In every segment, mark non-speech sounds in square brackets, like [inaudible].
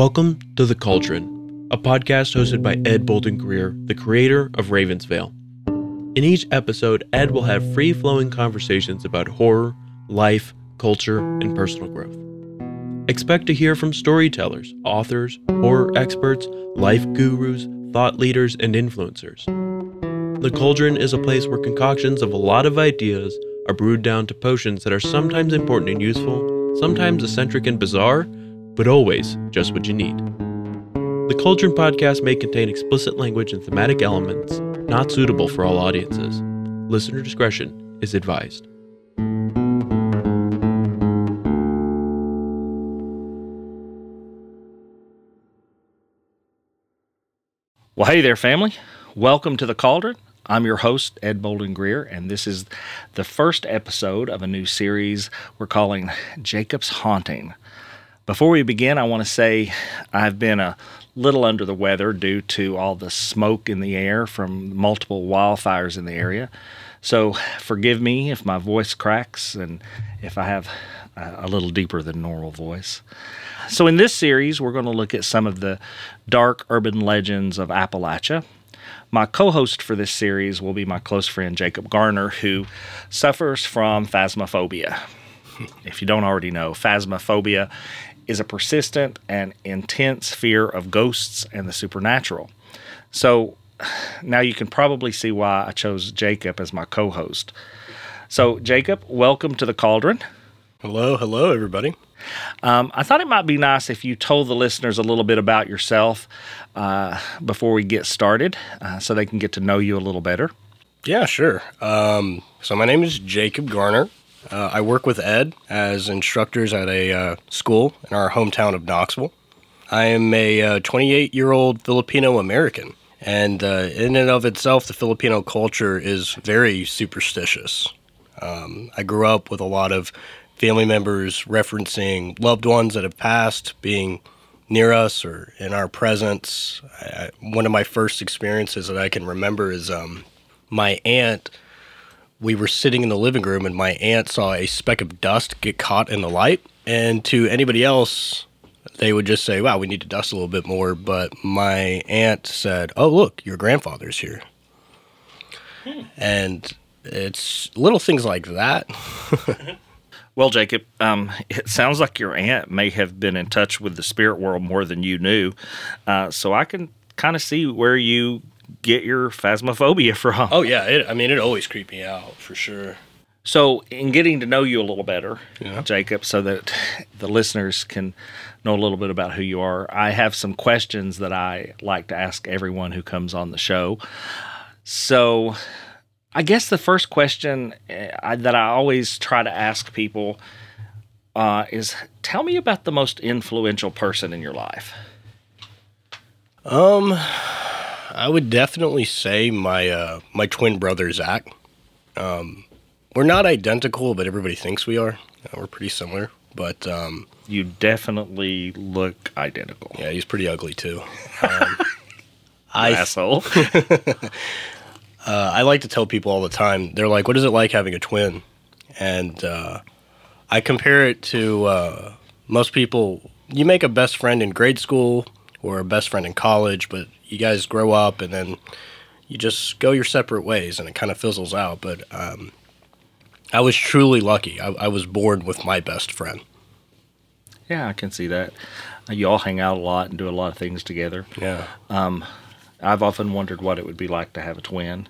Welcome to The Cauldron, a podcast hosted by Ed Bolden Greer, the creator of Ravens Vail. In each episode, Ed will have free flowing conversations about horror, life, culture, and personal growth. Expect to hear from storytellers, authors, horror experts, life gurus, thought leaders, and influencers. The Cauldron is a place where concoctions of a lot of ideas are brewed down to potions that are sometimes important and useful, sometimes eccentric and bizarre, but always just what you need. The Cauldron podcast may contain explicit language and thematic elements not suitable for all audiences. Listener discretion is advised. Well, hey there, family. Welcome to the Cauldron. I'm your host, Ed Bolden Greer, and this is the first episode of a new series we're calling Jacob's Haunting. Before we begin, I want to say I've been a little under the weather due to all the smoke in the air from multiple wildfires in the area. So forgive me if my voice cracks and if I have a little deeper than normal voice. So, in this series, we're going to look at some of the dark urban legends of Appalachia. My co host for this series will be my close friend Jacob Garner, who suffers from phasmophobia. [laughs] if you don't already know, phasmophobia is a persistent and intense fear of ghosts and the supernatural. So, now you can probably see why I chose Jacob as my co host. So, Jacob, welcome to the Cauldron. Hello, hello, everybody. Um, I thought it might be nice if you told the listeners a little bit about yourself uh, before we get started uh, so they can get to know you a little better. Yeah, sure. Um, so, my name is Jacob Garner. Uh, I work with Ed as instructors at a uh, school in our hometown of Knoxville. I am a 28 uh, year old Filipino American, and uh, in and of itself, the Filipino culture is very superstitious. Um, I grew up with a lot of family members referencing loved ones that have passed being near us or in our presence. I, one of my first experiences that I can remember is um, my aunt. We were sitting in the living room, and my aunt saw a speck of dust get caught in the light. And to anybody else, they would just say, "Wow, we need to dust a little bit more." But my aunt said, "Oh, look, your grandfather's here," hmm. and it's little things like that. [laughs] Well, Jacob, um, it sounds like your aunt may have been in touch with the spirit world more than you knew. Uh, so I can kind of see where you get your phasmophobia from. Oh, yeah. It, I mean, it always creeped me out for sure. So, in getting to know you a little better, yeah. Jacob, so that the listeners can know a little bit about who you are, I have some questions that I like to ask everyone who comes on the show. So, I guess the first question uh, that I always try to ask people uh, is tell me about the most influential person in your life. Um, I would definitely say my uh, my twin brother Zach. Um, we're not identical, but everybody thinks we are. Uh, we're pretty similar, but um, you definitely look identical. Yeah, he's pretty ugly too. Um, [laughs] I asshole. [laughs] Uh, I like to tell people all the time. They're like, "What is it like having a twin?" And uh, I compare it to uh, most people. You make a best friend in grade school or a best friend in college, but you guys grow up and then you just go your separate ways, and it kind of fizzles out. But um, I was truly lucky. I, I was born with my best friend. Yeah, I can see that. You all hang out a lot and do a lot of things together. Yeah. Um, I've often wondered what it would be like to have a twin.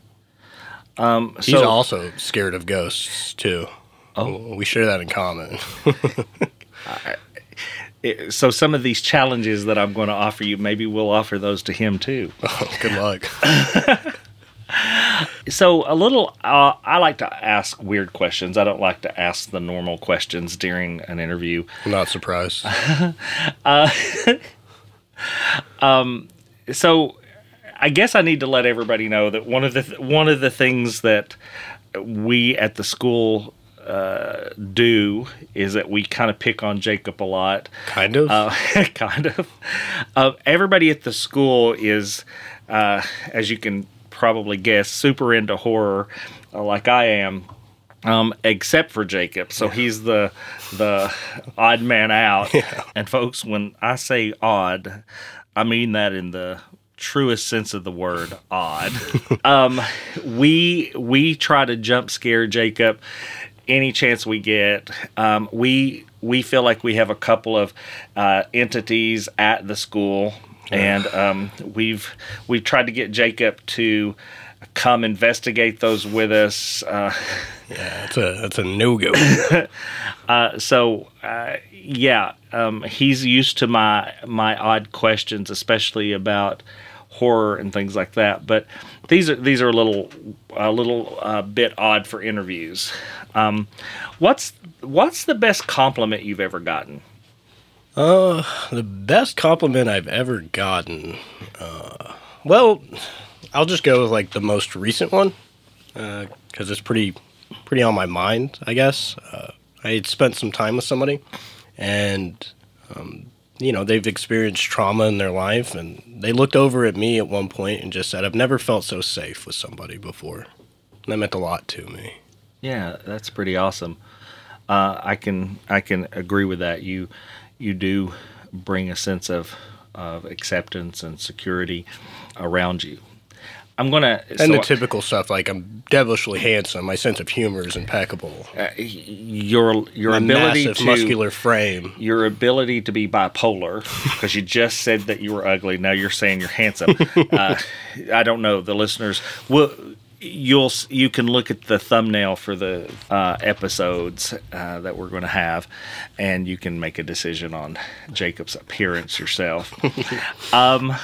Um, He's so, also scared of ghosts too. Oh, we share that in common. [laughs] it, so some of these challenges that I'm going to offer you, maybe we'll offer those to him too. [laughs] Oh, good luck. [laughs] so a little, uh, I like to ask weird questions. I don't like to ask the normal questions during an interview. I'm not surprised. [laughs] uh, um, so I guess I need to let everybody know that one of the th- one of the things that we at the school uh, do is that we kind of pick on Jacob a lot. Kind of. Uh, [laughs] kind of. Uh, everybody at the school is, uh, as you can probably guess, super into horror, uh, like I am. um, except for Jacob. So he's the the odd man out. [laughs] And folks, when I say odd, I mean that in the truest sense of the word odd. [laughs] um, we we try to jump scare Jacob any chance we get. Um, we we feel like we have a couple of uh, entities at the school, and um, we've we've tried to get Jacob to come investigate those with us. Uh, Yeah, that's a that's a no go. [laughs] uh, so uh, yeah, um, he's used to my my odd questions, especially about horror and things like that. But these are these are a little a little uh, bit odd for interviews. Um, what's what's the best compliment you've ever gotten? Uh, the best compliment I've ever gotten. Uh, well, I'll just go with like the most recent one because it's pretty pretty on my mind. I guess uh, I had spent some time with somebody, and um, you know they've experienced trauma in their life, and they looked over at me at one point and just said, "I've never felt so safe with somebody before." And that meant a lot to me. Yeah, that's pretty awesome. Uh, I can I can agree with that. You you do bring a sense of of acceptance and security around you. I'm gonna And so- the typical stuff like I'm devilishly handsome, my sense of humor is impeccable, uh, your your my ability massive to muscular frame. your ability to be bipolar because you just said that you were ugly. Now you're saying you're handsome. [laughs] uh, I don't know. The listeners will. You'll you can look at the thumbnail for the uh, episodes uh, that we're going to have, and you can make a decision on Jacob's appearance yourself. [laughs] um,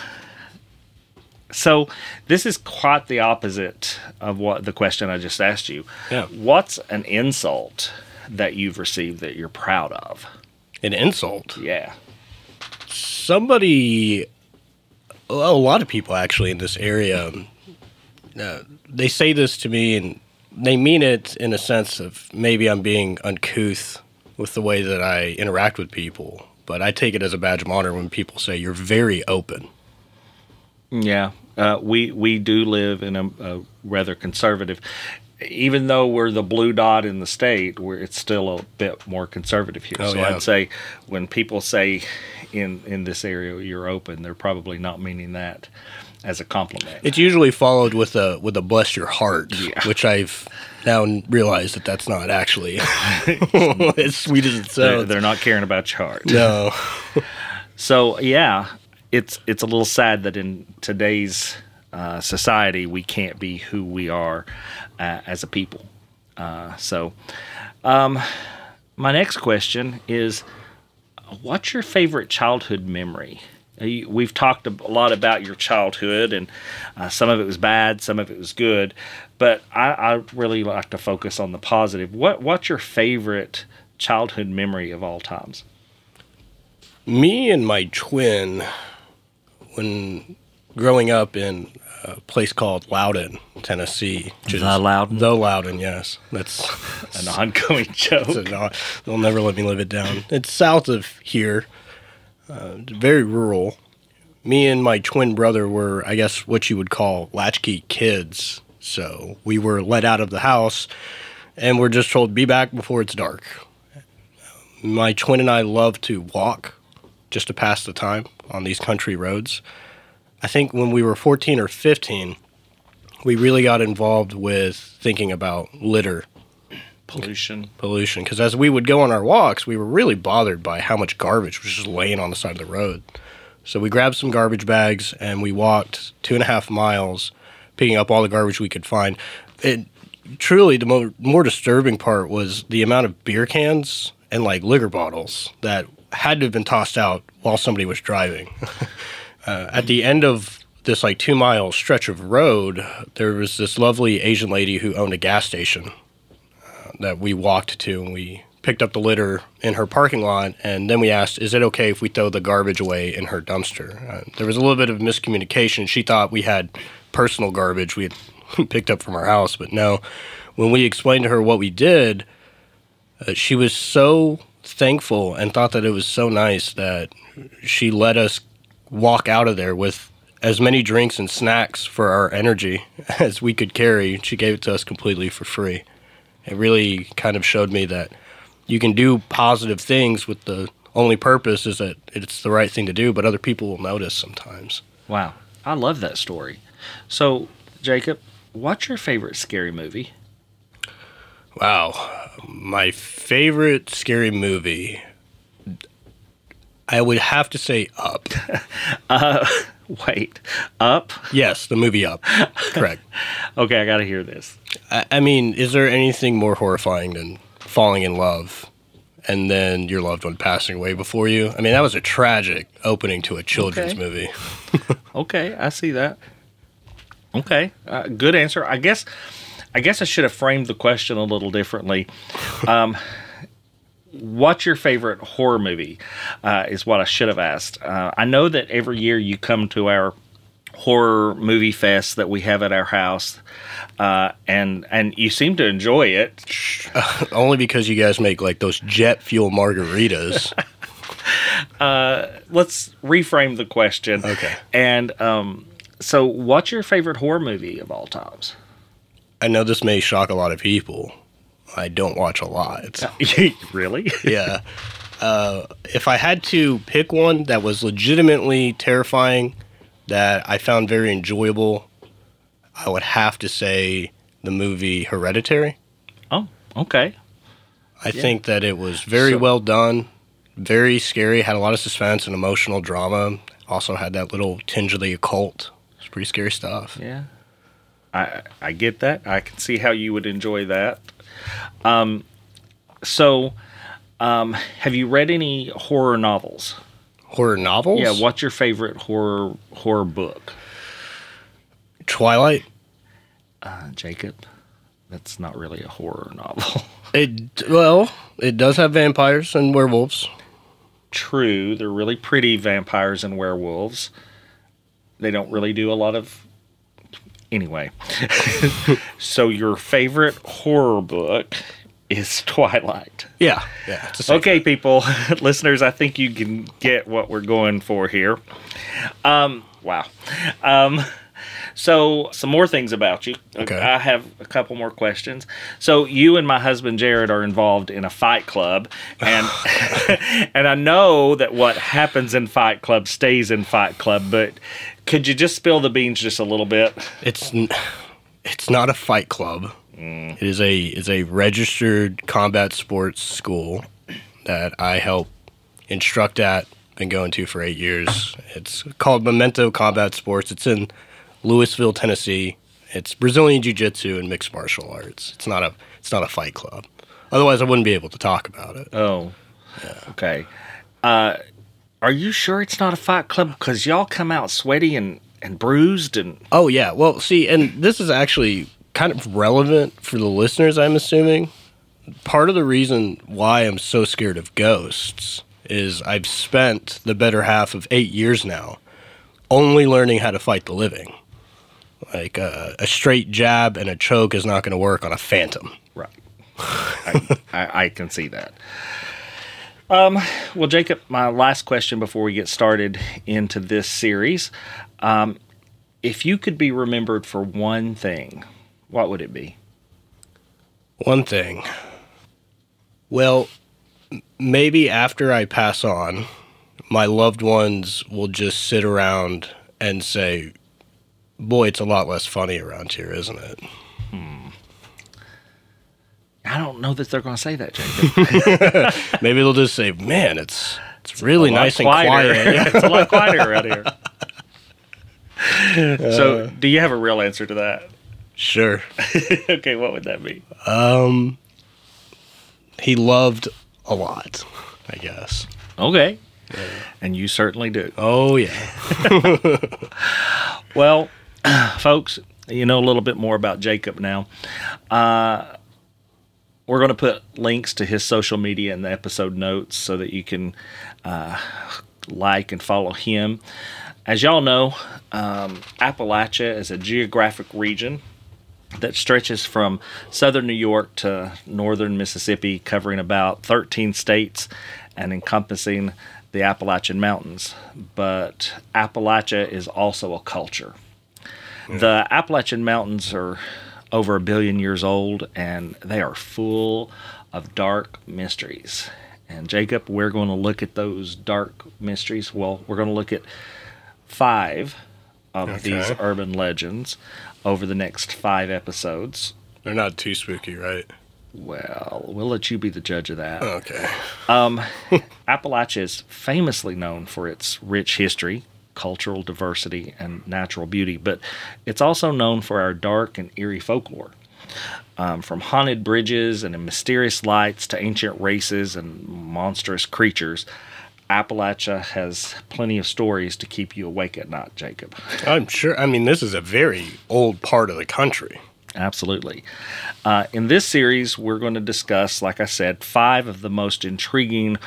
so this is quite the opposite of what the question I just asked you. Yeah. What's an insult that you've received that you're proud of? An insult. Yeah. somebody well, a lot of people actually in this area um, uh, they say this to me and they mean it in a sense of maybe i'm being uncouth with the way that i interact with people but i take it as a badge of honor when people say you're very open Yeah, uh, we we do live in a, a rather conservative. Even though we're the blue dot in the state, we're, it's still a bit more conservative here. Oh, so yeah. I'd say when people say in in this area you're open, they're probably not meaning that as a compliment. it's usually followed with a with a bless your heart Yeah. which i've now realized that that's not actually [laughs] [laughs] as sweet as it they're, they're not caring about your heart. no [laughs] So yeah, it's it's a little sad that in today's uh, society we can't be who we are uh, as a people. Uh, so, um, my next question is, what's your favorite childhood memory? Uh, We've talked a lot about your childhood, and uh, some of it was bad, some of it was good, but I, I really like to focus on the positive. What What's your favorite childhood memory of all times? me and my twin when growing up in a place called Loudon, Tennessee. which is- The Loudon? The Loudon, yes. That's [laughs] An ongoing [laughs] joke. it's a, they'll never let me live it down. It's south of here, uh, very rural. Me and my twin brother were, I guess, what you would call latchkey kids. So we were let out of the house, and we're just told be back before it's dark. My twin and I love to walk, just to pass the time on these country roads. I think when we were 14 or 15, we really got involved with thinking about litter pollution. pollution because as we would go on our walks, we were really bothered by how much garbage was just laying on the side of the road. So we grabbed some garbage bags and we walked two and a half miles, picking up all the garbage we could find. It truly the more more disturbing part was the amount of beer cans and like liquor bottles that had to have been tossed out while somebody was driving. [laughs] uh, at the end of this like two mile stretch of road, there was this lovely Asian lady who owned a gas station that we walked to and we picked up the litter in her parking lot and then we asked is it okay if we throw the garbage away in her dumpster? Uh, there was a little bit of miscommunication. She thought we had personal garbage we had [laughs] picked up from our house but no. When we explained to her what we did uh, she was so thankful and thought that it was so nice that she let us walk out of there with as many drinks and snacks for our energy [laughs] as we could carry she gave it to us completely for free It really kind of showed me that you can do positive things with the only purpose is that it's the right thing to do, but other people will notice sometimes. Wow. I love that story. So, Jacob, what's your favorite scary movie? Wow. My favorite scary movie, I would have to say Up. [laughs] uh, Wait, Up? Yes, the movie Up. [laughs] Correct. Okay, I got to hear this. I, I mean, is there anything more horrifying than falling in love and then your loved one passing away before you? I mean, that was a tragic opening to a children's Okay. movie. [laughs] Okay, I see that. Okay, uh, good answer. I guess. I guess I should have framed the question a little differently. Um, what's your favorite horror movie? Uh, is what I should have asked. Uh, I know that every year you come to our horror movie fest that we have at our house, uh, and and you seem to enjoy it. [laughs] Only because you guys make like those jet fuel margaritas. [laughs] Let's reframe the question. Okay. And um, so, what's your favorite horror movie of all times? I know this may shock a lot of people. I don't watch a lot. [laughs] really? [laughs] yeah. Uh, if I had to pick one that was legitimately terrifying, that I found very enjoyable, I would have to say the movie Hereditary. Oh, okay. I think that it was very So- well done, very scary, had a lot of suspense and emotional drama. Also had that little tinge of the occult. It's pretty scary stuff. Yeah. I I get that. I can see how you would enjoy that. Um so um have you read any horror novels? Horror novels? Yeah, what's your favorite horror horror book? Twilight? Uh, Jacob. That's not really a horror novel. [laughs] It well, it does have vampires and werewolves. True, they're really pretty vampires and werewolves. They don't really do a lot of anyway. [laughs] so your favorite horror book is Twilight. Yeah, yeah. Okay, people, [laughs] listeners, I think you can get what we're going for here. Um, wow. Um, so, some more things about you. Okay. I have a couple more questions. So, you and my husband Jeryd are involved in a fight club, and [laughs] [laughs] and I know that what happens in Fight Club stays in Fight Club. But could you just spill the beans just a little bit? It's it's not a fight club. Mm. It is a is a registered combat sports school that I help instruct at. Been going to for eight years. It's called Memento Combat Sports. It's in Louisville, Tennessee. It's Brazilian Jiu Jitsu and mixed martial arts. It's not a it's not a fight club. Otherwise, I wouldn't be able to talk about it. Oh, okay. Uh, are you sure it's not a fight club? Because y'all come out sweaty and, and bruised and Oh yeah. Well, see, and this is actually kind of relevant for the listeners. I'm assuming part of the reason why I'm so scared of ghosts is I've spent the better half of eight years now only learning how to fight the living. Like uh, a straight jab and a choke is not going to work on a phantom. right. I, I, I can see that. Um, well, Jacob, my last question before we get started into this series, um, if you could be remembered for one thing, what would it be? One thing. Well, maybe after I pass on, my loved ones will just sit around and say, Boy, it's a lot less funny around here, isn't it? I don't know that they're going to say that, Jacob. [laughs] [laughs] Maybe they'll just say, Man, it's it's really A lot nice and quieter. quiet. [laughs] Yeah. it's a lot quieter around here. so, do you have a real answer to that? sure. okay, what would that be? Um he loved a lot, I guess. Okay. And you certainly do. Oh yeah. Well, [clears throat] folks, you know a little bit more about Jacob now. Uh, we're going to put links to his social media in the episode notes so that you can uh, like and follow him. As y'all know, um, Appalachia is a geographic region that stretches from southern New York to northern Mississippi, covering about 13 states and encompassing the Appalachian Mountains. But Appalachia is also a culture. The Appalachian Mountains are over a billion years old, and they are full of dark mysteries. And Jacob, we're going to look at those dark mysteries. Well, we're going to look at five of Okay. these urban legends over the next five episodes. They're not too spooky, right? Well, we'll let you be the judge of that. Okay. Um, [laughs] Appalachia is famously known for its rich history, cultural diversity, and natural beauty, but it's also known for our dark and eerie folklore. Um, from haunted bridges and mysterious lights to ancient races and monstrous creatures, Appalachia has plenty of stories to keep you awake at night, Jacob. I'm sure. I mean, this is a very old part of the country. Absolutely. Uh, in this series, we're going to discuss, like I said, five of the most intriguing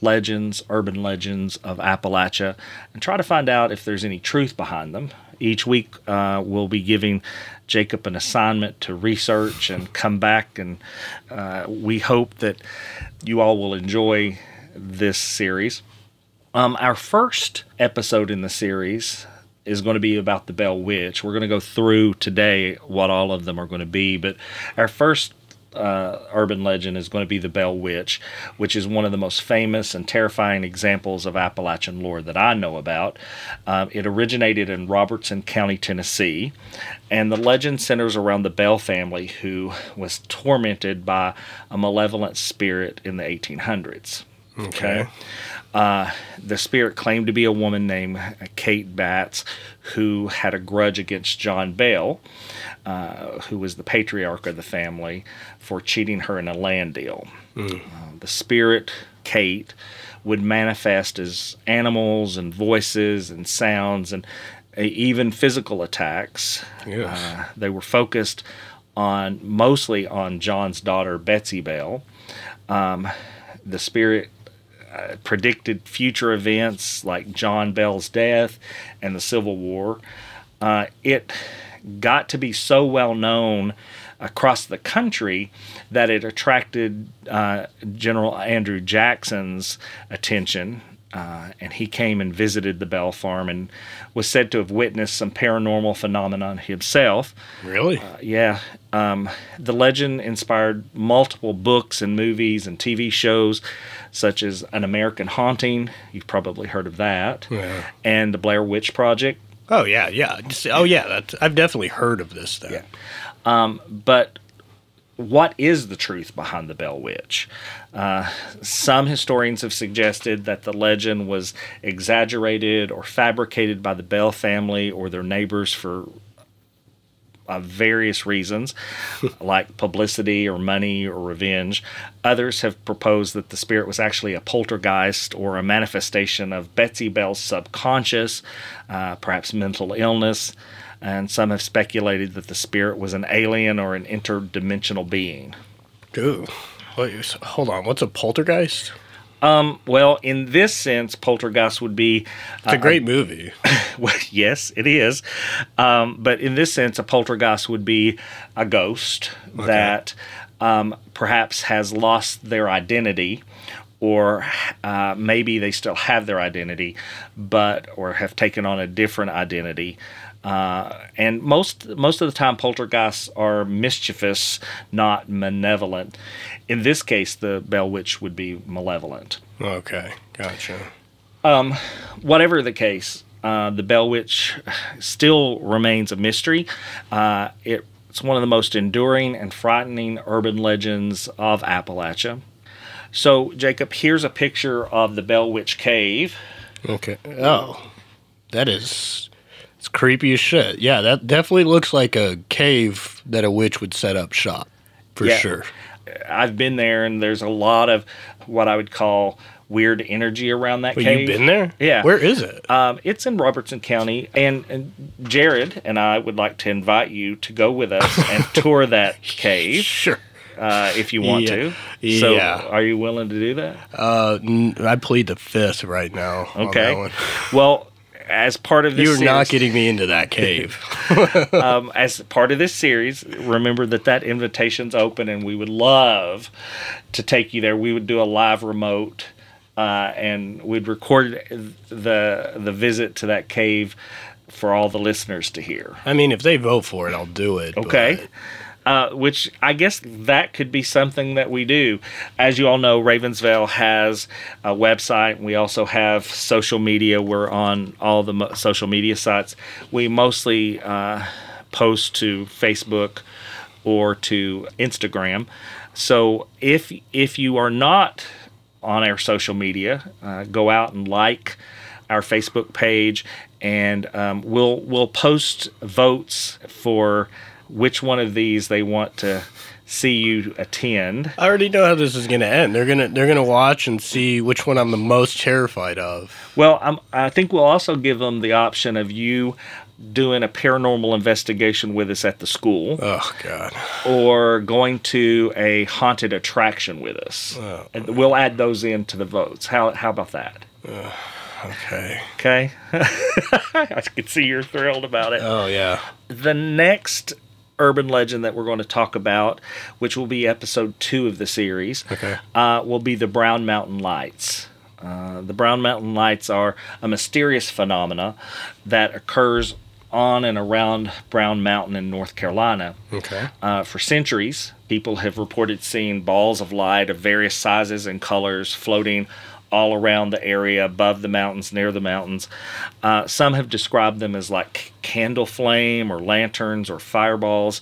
legends, urban legends of Appalachia, and try to find out if there's any truth behind them. Each week, uh, we'll be giving Jacob an assignment to research and come back, and uh, we hope that you all will enjoy this series. Um, our first episode in the series is going to be about the Bell Witch. We're going to go through today what all of them are going to be, but our first uh, urban legend is going to be the Bell Witch, which is one of the most famous and terrifying examples of Appalachian lore that I know about. Um, it originated in Robertson County, Tennessee, and the legend centers around the Bell family who was tormented by a malevolent spirit in the 1800s. Okay. Uh, the spirit claimed to be a woman named Kate Batts who had a grudge against John Bell, uh, who was the patriarch of the family, for cheating her in a land deal. Uh, the spirit, Kate, would manifest as animals and voices and sounds and uh, even physical attacks. Yes. Uh, they were focused on mostly on John's daughter Betsy Bell. Um, the spirit uh, predicted future events like John Bell's death and the Civil War. Uh, it got to be so well known across the country that it attracted uh, General Andrew Jackson's attention. Uh, and he came and visited the Bell Farm and was said to have witnessed some paranormal phenomenon himself. Really? Uh, yeah. Um, the legend inspired multiple books and movies and TV shows, such as An American Haunting. You've probably heard of that. Yeah. And The Blair Witch Project. oh yeah, yeah. Oh yeah. I've definitely heard of this thing. Yeah. Um, but what is the truth behind the Bell Witch? Uh, some historians have suggested that the legend was exaggerated or fabricated by the Bell family or their neighbors for uh, various reasons, [laughs] like publicity or money or revenge. Others have proposed that the spirit was actually a poltergeist or a manifestation of Betsy Bell's subconscious, uh, perhaps mental illness. And some have speculated that the spirit was an alien or an interdimensional being. Ooh. Wait, hold on. What's a poltergeist? Um, well, in this sense, poltergeist would be It's a great movie. [laughs] Well, yes, it is. Um, but in this sense, a poltergeist would be a ghost that um, perhaps has lost their identity, or uh, maybe they still have their identity, but or have taken on a different identity. Uh, and most most of the time, poltergeists are mischievous, not malevolent. In this case, the Bell Witch would be malevolent Okay, gotcha. whatever the case, uh, the Bell Witch still remains a mystery. Uh, it, it's one of the most enduring and frightening urban legends of Appalachia. So, Jacob, here's a picture of the Bell Witch Cave. Okay. Oh, that is. It's creepy as shit. Yeah, that definitely looks like a cave that a witch would set up shop, for Yeah. sure. I've been there, and there's a lot of what I would call weird energy around that But cave. you've been there? Yeah. Where is it? Um, it's in Robertson County, and, and Jeryd and I would like to invite you to go with us and [laughs] tour that cave. sure. Uh, if you want Yeah. to. So, Yeah. are you willing to do that? Uh, I plead the fifth right now. Okay. Well, as part of this, You're not getting me into that cave. [laughs] um, as part of this series. Remember that that invitation's open, and we would love to take you there. We would do a live remote, uh, and we'd record the the visit to that cave. for all the listeners to hear. I mean, if they vote for it, I'll do it. Okay. but- Uh, which I guess that could be something that we do. As you all know, Ravens Vail has a website. We also have social media. We're on all the mo- social media sites. We mostly uh, post to Facebook or to Instagram. So if if you are not on our social media, uh, go out and like our Facebook page, and um, we'll we'll post votes for which one of these they want to see you attend. I already know how this is going to end. They're gonna they're gonna watch and see which one I'm the most terrified of. Well, I'm, I think we'll also give them the option of you doing a paranormal investigation with us at the school Oh God. or going to a haunted attraction with us. Oh, and we'll add those into the votes. How, how about that? Okay. Okay. [laughs] I can see you're thrilled about it. Oh yeah. the next urban legend that we're going to talk about, which will be episode two of the series, Okay. uh, will be the Brown Mountain Lights. Uh, the Brown Mountain Lights are a mysterious phenomena that occurs on and around Brown Mountain in North Carolina. Okay. Uh, for centuries, people have reported seeing balls of light of various sizes and colors floating all around the area, above the mountains, near the mountains. Uh, some have described them as like candle flame or lanterns or fireballs.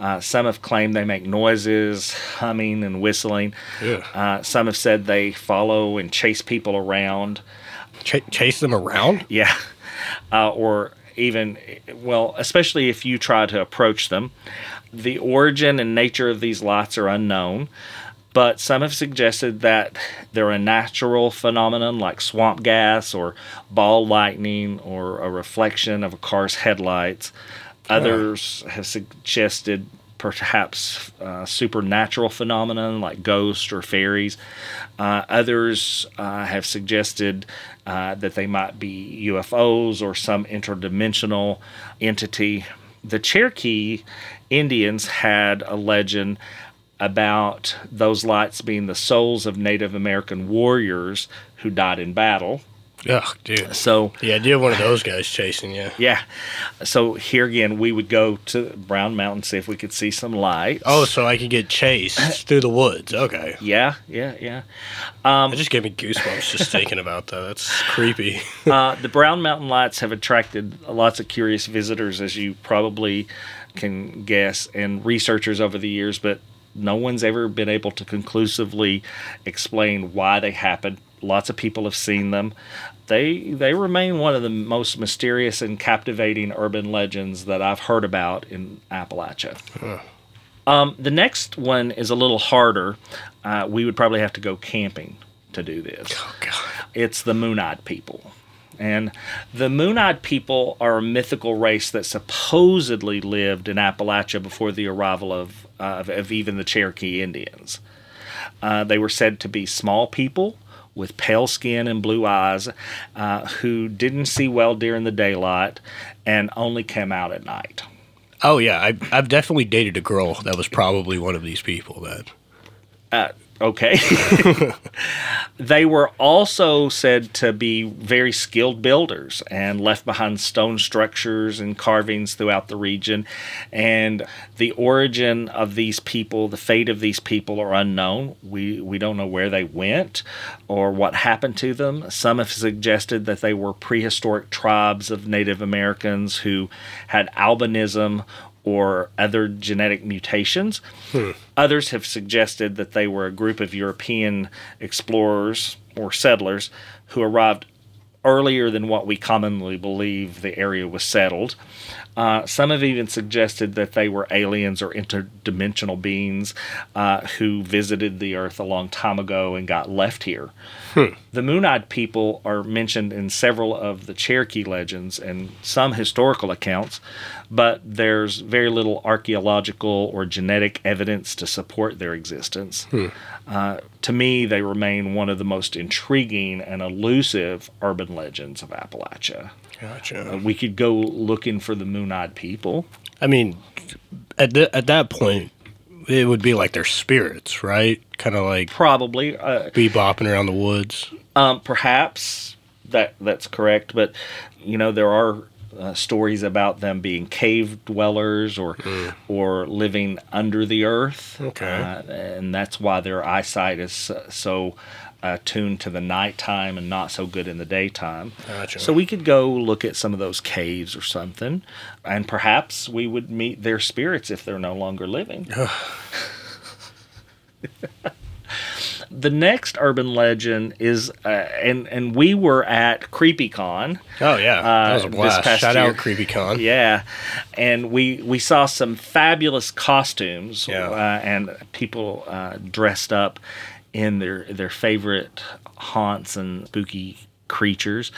Uh, some have claimed they make noises, humming and whistling. Yeah. Uh, some have said they follow and chase people around. Ch- chase them around. Yeah. Uh, or even, well, especially if you try to approach them. The origin and nature of these lights are unknown, but some have suggested that they're a natural phenomenon like swamp gas or ball lightning or a reflection of a car's headlights. Others have suggested perhaps uh, supernatural phenomenon like ghosts or fairies. Uh, others uh, have suggested uh, that they might be UFOs or some interdimensional entity. The Cherokee Indians had a legend about those lights being the souls of Native American warriors who died in battle. Oh, dude. So, The idea of one of those guys chasing you. yeah. So here again, we would go to Brown Mountain, see if we could see some lights. Oh, so I could get chased [coughs] through the woods. Okay. yeah, yeah, yeah. That just gave me goosebumps just [laughs] thinking about that. That's creepy. uh, the Brown Mountain Lights have attracted lots of curious visitors, as you probably can guess, and researchers over the years, but no one's ever been able to conclusively explain why they happened. Lots of people have seen them. They they remain one of the most mysterious and captivating urban legends that I've heard about in Appalachia. Um, the next one is a little harder. Uh, we would probably have to go camping to do this. oh God. It's the Moon Eyed people. And the Moon Eyed people are a mythical race that supposedly lived in Appalachia before the arrival of, uh, of, of even the Cherokee Indians. Uh, they were said to be small people with pale skin and blue eyes uh, who didn't see well during the daylight and only came out at night. Oh yeah, I, I've definitely dated a girl that was probably one of these people. That Uh, okay. [laughs] they were also said to be very skilled builders and left behind stone structures and carvings throughout the region. And the origin of these people, the fate of these people are unknown. We, we don't know where they went or what happened to them. Some have suggested that they were prehistoric tribes of Native Americans who had albinism or other genetic mutations. Hmm. Others have suggested that they were a group of European explorers or settlers who arrived earlier than what we commonly believe the area was settled. Uh, some have even suggested that they were aliens or interdimensional beings uh, who visited the Earth a long time ago and got left here. The Moon Eyed people are mentioned in several of the Cherokee legends and some historical accounts, but there's very little archaeological or genetic evidence to support their existence. Uh, to me, they remain one of the most intriguing and elusive urban legends of Appalachia. Gotcha. We could go looking for the Moon Eyed people. I mean, at the, at that point, it would be like their spirits, right? Kind of like Probably, uh, be bopping around the woods. um, perhaps that that's correct, but you know there are uh, stories about them being cave dwellers or or living under the earth. Okay. Uh, and that's why their eyesight is uh, so uh, tuned to the nighttime and not so good in the daytime. Gotcha. So we could go look at some of those caves or something, and perhaps we would meet their spirits if they're no longer living. [laughs] the next urban legend is, uh, and and we were at CreepyCon. Oh yeah, that was a Uh, blast. past Shout year. out CreepyCon. Yeah, and we we saw some fabulous costumes Yeah. uh, and people uh, dressed up in their their favorite haunts and spooky creatures.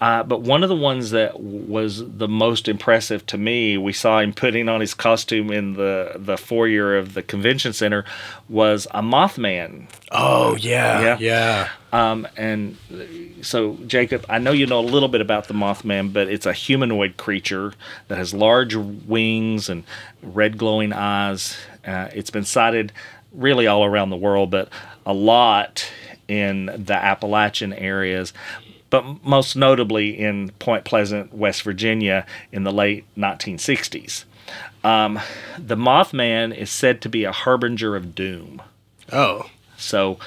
Uh, but one of the ones that w- was the most impressive to me, we saw him putting on his costume in the the foyer of the convention center, was a Mothman Oh yeah, Yeah. yeah. um, and so, Jacob, I know you know a little bit about the Mothman, but it's a humanoid creature that has large wings and red glowing eyes. Uh, it's been sighted really all around the world, but a lot in the Appalachian areas, but most notably in Point Pleasant, West Virginia, in the late 1960s. Um, the Mothman is said to be a harbinger of doom. Oh, So,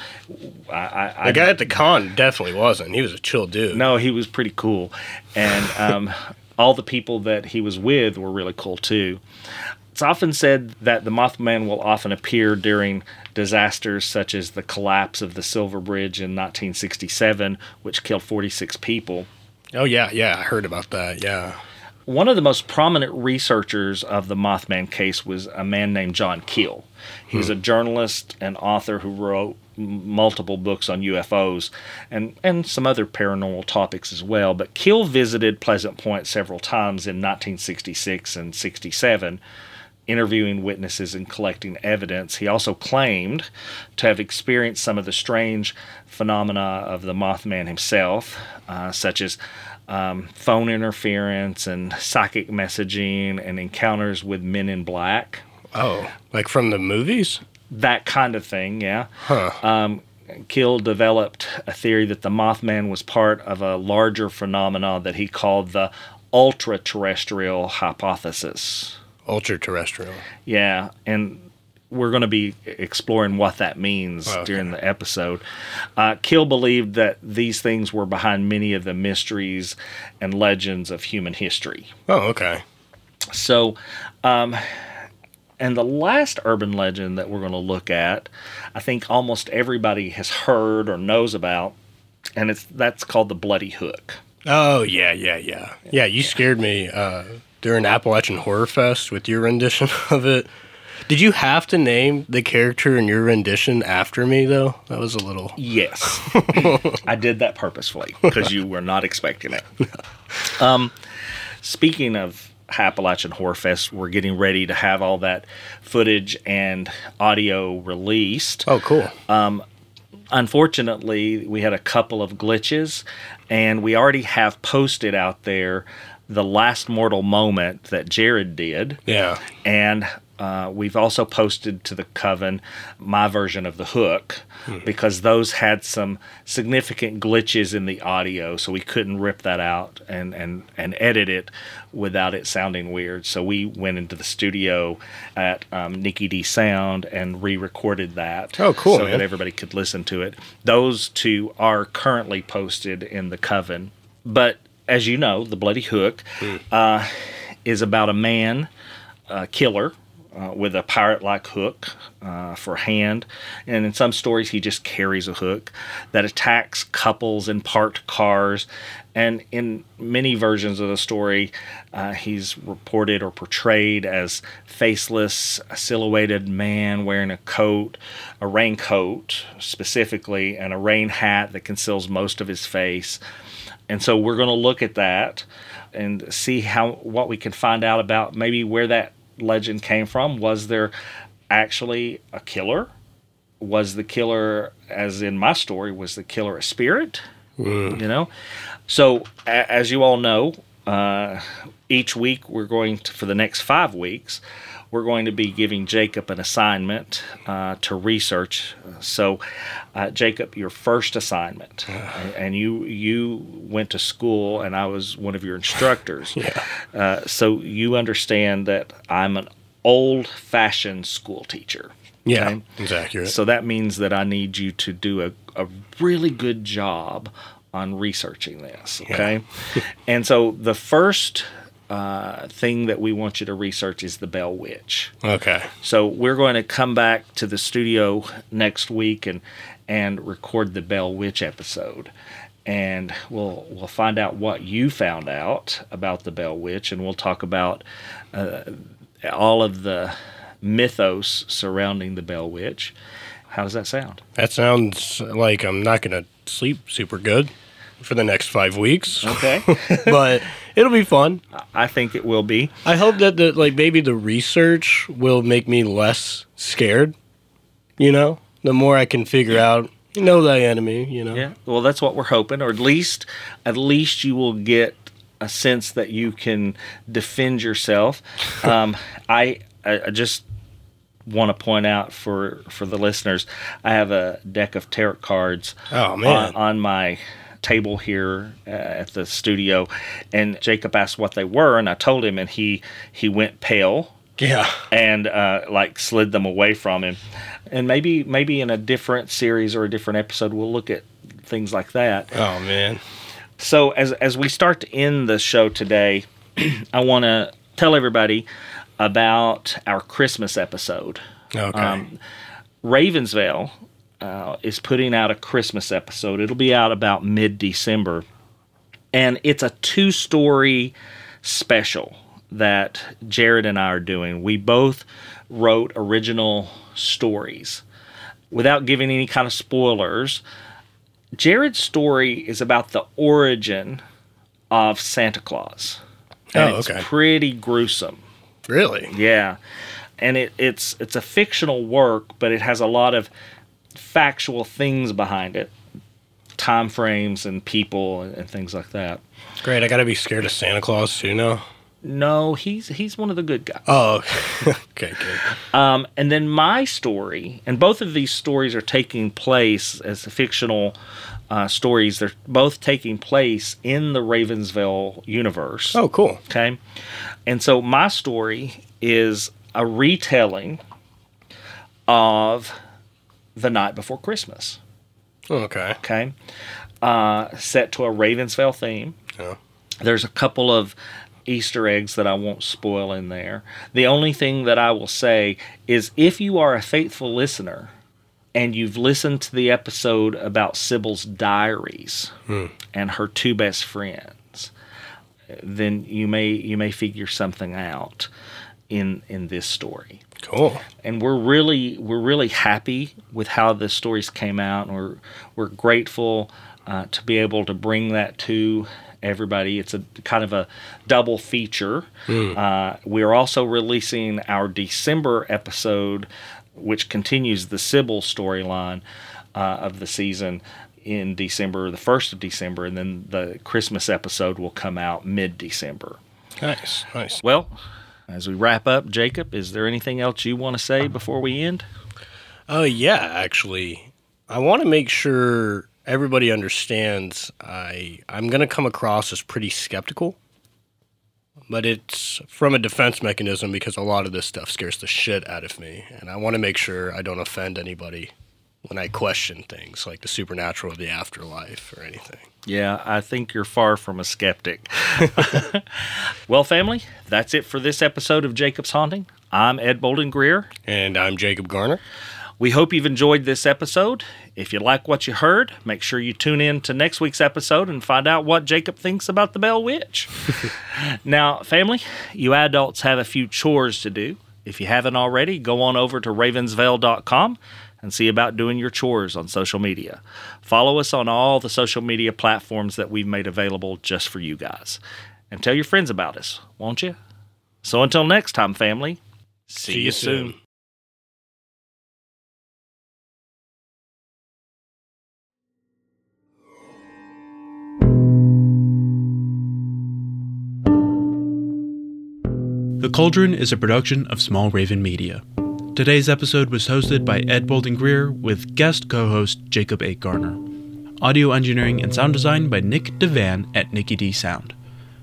I, I, I the guy at the con definitely wasn't. He was a chill dude. no, he was pretty cool, and um, [laughs] all the people that he was with were really cool too. It's often said that the Mothman will often appear during disasters such as the collapse of the Silver Bridge in 1967, which killed 46 people. Oh yeah, yeah. I heard about that. Yeah. One of the most prominent researchers of the Mothman case was a man named John Keel. He was hmm. a journalist and author who wrote multiple books on UFOs and, and some other paranormal topics as well. But Keel visited Pleasant Point several times in 1966 and 67, interviewing witnesses and collecting evidence. He also claimed to have experienced some of the strange phenomena of the Mothman himself, uh, such as um, phone interference and psychic messaging and encounters with men in black. Oh, like from the movies? That kind of thing, yeah. Huh. Um, Keel developed a theory that the Mothman was part of a larger phenomena that he called the ultra terrestrial hypothesis. Ultra terrestrial. Yeah, and we're going to be exploring what that means Okay. during the episode. Uh, Keel believed that these things were behind many of the mysteries and legends of human history. Oh, okay. So, um, and the last urban legend that we're going to look at, I think almost everybody has heard or knows about, and it's that's called the Bloody Hook. Oh yeah, yeah, yeah. Yeah, you scared me uh, during Appalachian Horror Fest with your rendition [laughs] of it. Did you have to name the character in your rendition after me though? That was a little. Yes, [laughs] I did that purposefully because you were not expecting it. [laughs] Um, speaking of Appalachian Horror Fest, we're getting ready to have all that footage and audio released. Oh, cool. unfortunately, we had a couple of glitches, and we already have posted out there the last mortal moment that Jeryd did, Yeah. and uh, we've also posted to the coven my version of the hook because those had some significant glitches in the audio, so we couldn't rip that out and, and, and edit it without it sounding weird. So we went into the studio at um, Nicky D Sound and re-recorded that. Oh, cool, So man. that everybody could listen to it. Those two are currently posted in the coven, but as you know, the Bloody Hook uh, is about a man, a killer, uh, with a pirate-like hook uh, for a hand, and in some stories he just carries a hook that attacks couples in parked cars. And in many versions of the story, uh, he's reported or portrayed as faceless, silhouetted man wearing a coat, a raincoat specifically, and a rain hat that conceals most of his face. And so we're going to look at that and see how what we can find out about maybe where that legend came from. Was there actually a killer? Was the killer, as in my story, was the killer a spirit? You know, so a- as you all know, uh, each week we're going to for the next five weeks. We're going to be giving Jacob an assignment uh, to research. So, uh, Jacob, your first assignment, [sighs] and, you you went to school, and I was one of your instructors. [laughs] Yeah. Uh, so you understand that I'm an old-fashioned school teacher. Yeah, okay? accurate. So that means that I need you to do a, a really good job on researching this. Okay. [laughs] and so the first uh, thing that we want you to research is the Bell Witch. okay. So we're going to come back to the studio next week and and record the Bell Witch episode. And we'll we'll find out what you found out about the Bell Witch, and we'll talk about uh, all of the mythos surrounding the Bell Witch. How does that sound? That sounds like I'm not going to sleep super good for the next five weeks, Okay, [laughs] but it'll be fun. I think it will be. I hope that the like maybe the research will make me less scared. You know, the more I can figure out, you know, thy enemy. You know. Yeah. Well, that's what we're hoping, or at least, at least you will get a sense that you can defend yourself. [laughs] Um, I, I I just want to point out for for the listeners, I have a deck of tarot cards. Oh, man. On, on my table here uh, at the studio, and Jacob asked what they were, and I told him, and he he went pale Yeah. and uh, like slid them away from him. And maybe maybe in a different series or a different episode, we'll look at things like that. Oh man. So as as we start to end the show today, [clears throat] I want to tell everybody about our Christmas episode. Okay. Um, Ravens Vail uh, is putting out a Christmas episode. It'll be out about mid December. And it's a two story special that Jeryd and I are doing. We both wrote original stories. Without giving any kind of spoilers, Jeryd's story is about the origin of Santa Claus. And Oh, it's okay. pretty gruesome. really? Yeah, and it, it's it's a fictional work, but it has a lot of factual things behind it, time frames and people and, things like that. Great. I gotta be scared of Santa Claus too now. No, he's he's one of the good guys. Oh. [laughs] okay. Good. Um, and then my story, and both of these stories are taking place as fictional uh, stories. They're both taking place in the Ravens Vail universe. Oh, cool. Okay. And so my story is a retelling of The Night Before Christmas. Okay. Okay. Uh, set to a Ravens Vail theme. Yeah. There's a couple of Easter eggs that I won't spoil in there. The only thing that I will say is if you are a faithful listener and you've listened to the episode about Sybil's diaries and her two best friends, then you may you may figure something out in in this story Cool. and we're really we're really happy with how the stories came out and we're we're grateful uh, to be able to bring that to everybody it's a kind of a double feature uh, we're also releasing our december episode which continues the sybil storyline uh, of the season in december the 1st of december and then the christmas episode will come out mid-december Nice. Nice. well as we wrap up jacob is there anything else you want to say before we end Oh yeah, actually, I want to make sure everybody understands. I I'm gonna come across as pretty skeptical, but it's from a defense mechanism because a lot of this stuff scares the shit out of me, and I want to make sure I don't offend anybody when I question things like the supernatural, or the afterlife, or anything. Yeah, I think you're far from a skeptic. [laughs] well, family, that's it for this episode of Jacob's Haunting. I'm Ed Bolden Greer. And I'm Jacob Garner. We hope you've enjoyed this episode. If you like what you heard, make sure you tune in to next week's episode and find out what Jacob thinks about the Bell Witch. [laughs] now, family, you adults have a few chores to do. If you haven't already, go on over to ravensvail.com and see about doing your chores on social media. Follow us on all the social media platforms that we've made available just for you guys. And tell your friends about us, won't you? So until next time, family, see, you soon. The Cauldron is a production of Small Raven Media. Today's episode was hosted by Ed Bolden Greer with guest co host Jacob A. Garner. Audio engineering and sound design by Nick DeVan at Nicky D Sound.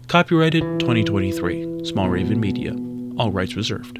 Copyrighted 2023, Small Raven Media. All rights reserved.